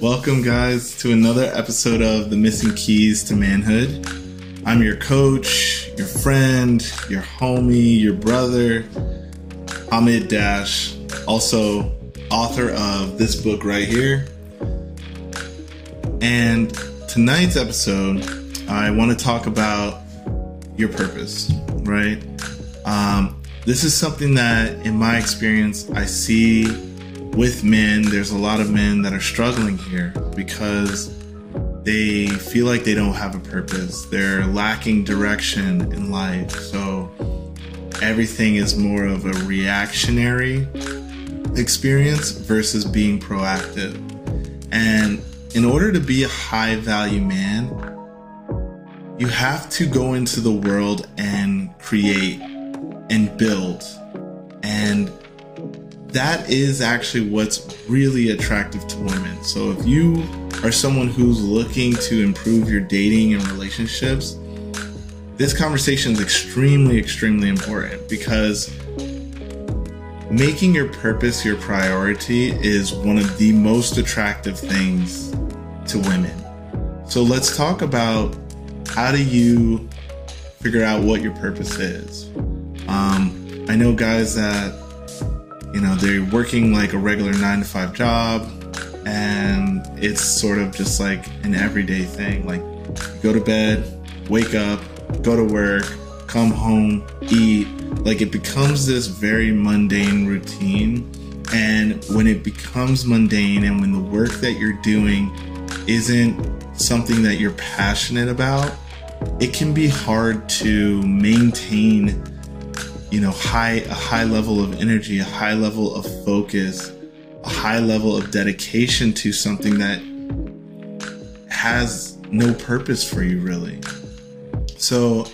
Welcome, guys, to another episode of The Missing Keys to Manhood. I'm your coach, your friend, your homie, your brother, Hamid Dash, also author of this book right here. And tonight's episode, I want to talk about your purpose, right? Um, this is something that, in my experience, I see with men. There's a lot of men that are struggling here because they feel like they don't have a purpose. They're lacking direction in life. So everything is more of a reactionary experience versus being proactive. And in order to be a high value man, you have to go into the world and create and build. And that is actually what's really attractive to women. So if you are someone who's looking to improve your dating and relationships, this conversation is extremely, extremely important because making your purpose your priority is one of the most attractive things to women. So let's talk about how do you figure out what your purpose is. Um, I know guys that you know they're working like a regular nine to five job, and it's sort of just like an everyday thing. Like go to bed, wake up, go to work, come home, eat. Like it becomes this very mundane routine. And when it becomes mundane and when the work that you're doing isn't something that you're passionate about, it can be hard to maintain, you know, high a high level of energy, a high level of focus, a high level of dedication to something that has no purpose for you really. So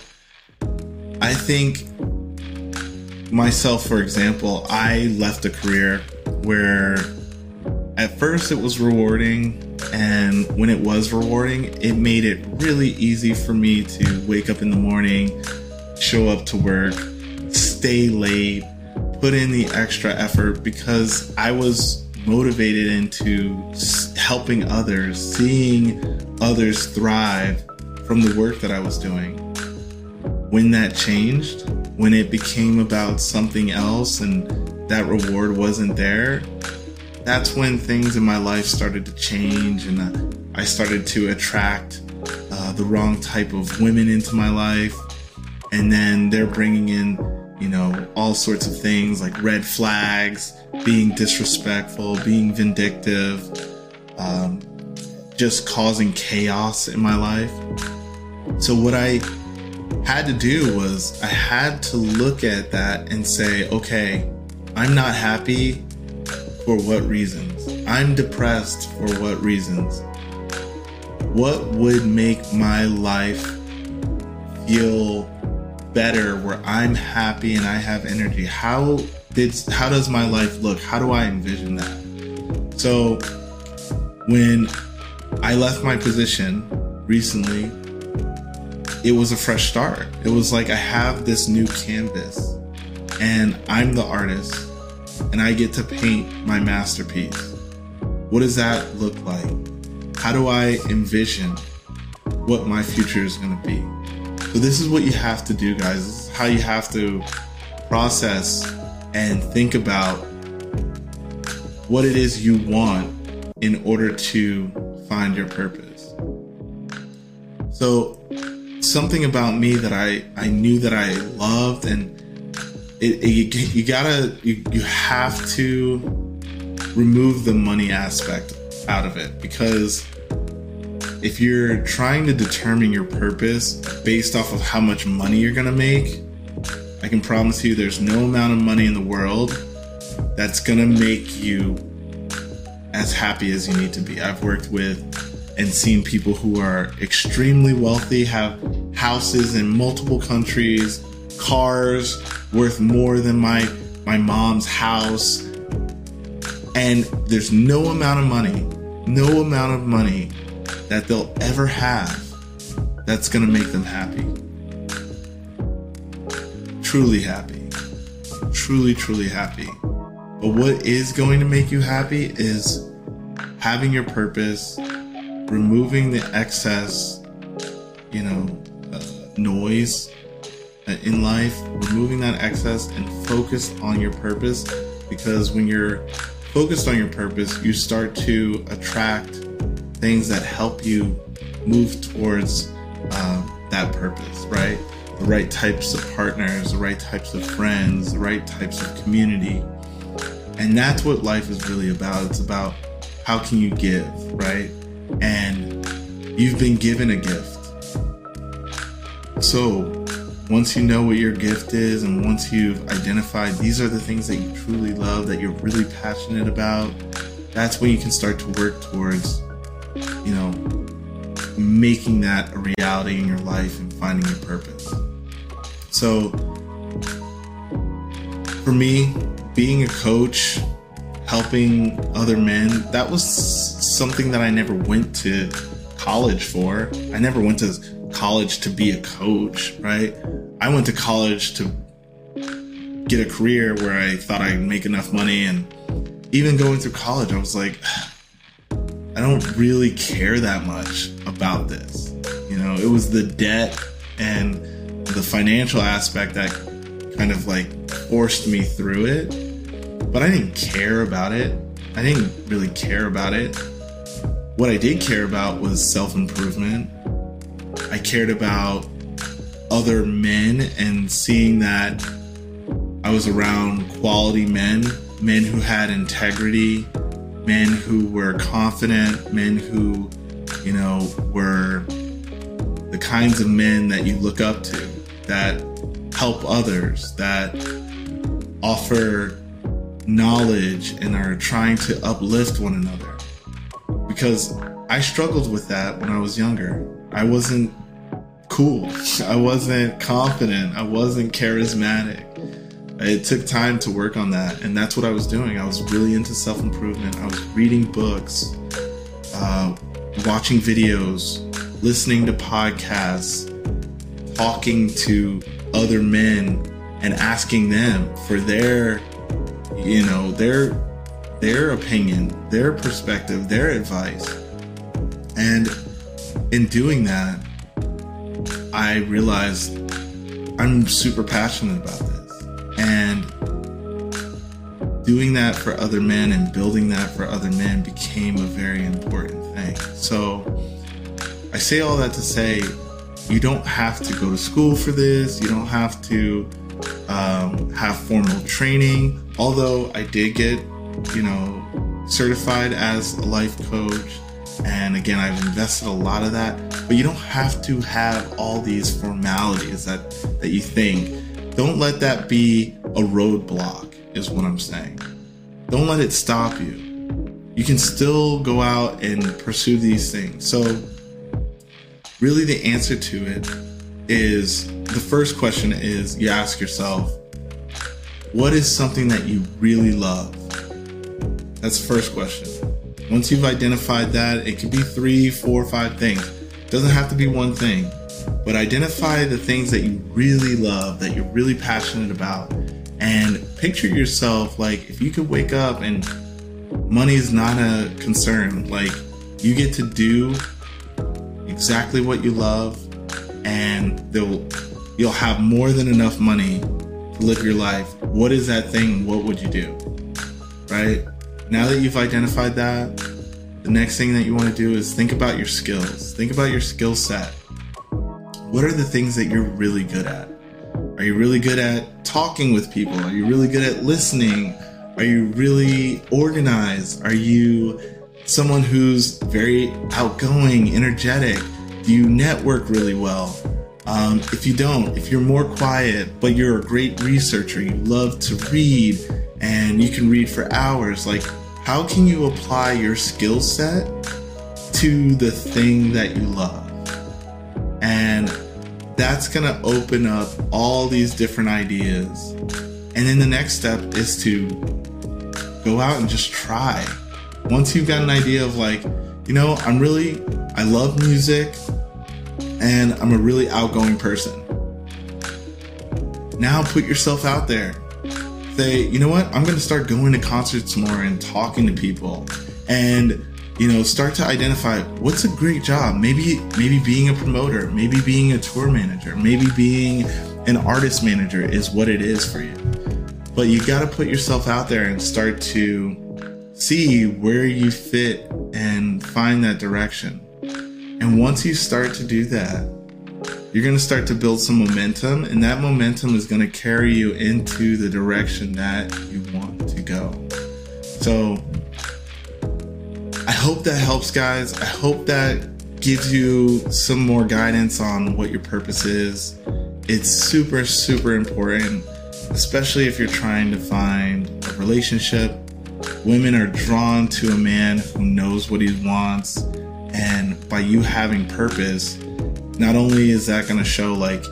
I think myself, for example, I left a career where at first it was rewarding, and when it was rewarding, it made it really easy for me to wake up in the morning, show up to work, stay late, put in the extra effort because I was motivated into helping others, seeing others thrive from the work that I was doing when that changed, when it became about something else and that reward wasn't there, that's when things in my life started to change and I started to attract uh, the wrong type of women into my life. And then they're bringing in, you know, all sorts of things like red flags, being disrespectful, being vindictive, um, just causing chaos in my life. So, what I had to do was I had to look at that and say, okay, I'm not happy for what reasons? I'm depressed for what reasons? What would make my life feel better where I'm happy and I have energy? How did how does my life look? How do I envision that? So when I left my position recently it was a fresh start. It was like I have this new canvas and I'm the artist and I get to paint my masterpiece. What does that look like? How do I envision what my future is going to be? So, this is what you have to do, guys. This is how you have to process and think about what it is you want in order to find your purpose. So, something about me that I I knew that I loved, and it, it, you, you gotta you, you have to remove the money aspect out of it because if you're trying to determine your purpose based off of how much money you're gonna make, I can promise you there's no amount of money in the world that's gonna make you as happy as you need to be. I've worked with and seen people who are extremely wealthy have houses in multiple countries, cars worth more than my my mom's house. And there's no amount of money, no amount of money that they'll ever have that's going to make them happy. Truly happy. Truly, truly happy. But what is going to make you happy is having your purpose, removing the excess, you know, uh, noise uh, in life, removing that excess and focus on your purpose. Because when you're focused on your purpose, you start to attract things that help you move towards uh, that purpose, right? The right types of partners, the right types of friends, the right types of community. And that's what life is really about. It's about how can you give, right? And you've been given a gift. So, once you know what your gift is and once you've identified these are the things that you truly love, that you're really passionate about, that's when you can start to work towards, you know, making that a reality in your life and finding your purpose. So, for me, being a coach, helping other men, that was something that I never went to college for. I never went to college to be a coach, right? I went to college to get a career where I thought I'd make enough money. And even going through college, I was like, I don't really care that much about this. You know, it was the debt and the financial aspect that kind of like forced me through it. But I didn't care about it. I didn't really care about it. What I did care about was self improvement. I cared about other men and seeing that I was around quality men, men who had integrity, men who were confident, men who, you know, were the kinds of men that you look up to, that help others, that offer knowledge and are trying to uplift one another. Because I struggled with that when I was younger. I wasn't cool. I wasn't confident. I wasn't charismatic. It took time to work on that, and that's what I was doing. I was really into self improvement. I was reading books, uh, watching videos, listening to podcasts, talking to other men, and asking them for their, you know, their their opinion, their perspective, their advice. And in doing that, I realized I'm super passionate about this. Doing that for other men and building that for other men became a very important thing. So I say all that to say you don't have to go to school for this, you don't have to um, have formal training. Although I did get, you know, certified as a life coach and again, I've invested a lot of that, but you don't have to have all these formalities that, that you think. Don't let that be a roadblock, is what I'm saying. Don't let it stop you. You can still go out and pursue these things. So, really, the answer to it is the first question is you ask yourself, what is something that you really love? That's the first question. Once you've identified that, it could be three, four, five things. It doesn't have to be one thing, but identify the things that you really love, that you're really passionate about, and picture yourself like if you could wake up and money is not a concern, like you get to do exactly what you love, and they'll you'll have more than enough money to live your life. What is that thing? What would you do? Right? Now that you've identified that, the next thing that you want to do is think about your skills. Think about your skill set. What are the things that you're really good at? Are you really good at talking with people? Are you really good at listening? Are you really organized? Are you someone who's very outgoing, energetic? Do you network really well? Um, if you don't, if you're more quiet, but you're a great researcher, you love to read, and you can read for hours. Like, how can you apply your skill set to the thing that you love? That's going to open up all these different ideas. And then the next step is to go out and just try. Once you've got an idea of, like, you know, I'm really, I love music and I'm a really outgoing person. Now put yourself out there say, you know what, I'm going to start going to concerts more and talking to people. And you know, start to identify what's a great job. Maybe maybe being a promoter, maybe being a tour manager, maybe being an artist manager is what it is for you. But you got to put yourself out there and start to see where you fit and find that direction. And once you start to do that, you're going to start to build some momentum, and that momentum is going to carry you into the direction that you want to go. So, hope that helps, guys. I hope that gives you some more guidance on what your purpose is. It's super, super important, especially if you're trying to find a relationship. Women are drawn to a man who knows what he wants, and by you having purpose, not only is that going to show like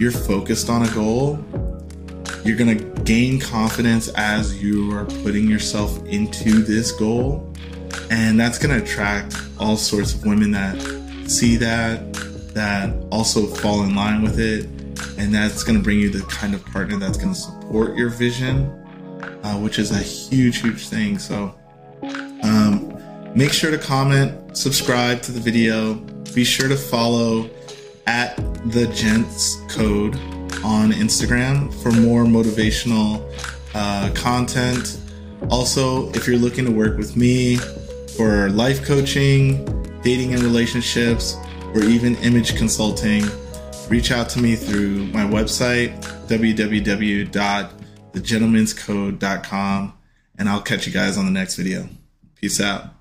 you're focused on a goal, you're going to gain confidence as you are putting yourself into this goal and that's going to attract all sorts of women that see that, that also fall in line with it. And that's going to bring you the kind of partner that's going to support your vision, uh, which is a huge, huge thing. So um, make sure to comment, subscribe to the video. Be sure to follow at the Gents Code on Instagram for more motivational uh, content. Also, if you're looking to work with me, for life coaching, dating and relationships, or even image consulting, reach out to me through my website, www.thegentleman'scode.com, and I'll catch you guys on the next video. Peace out.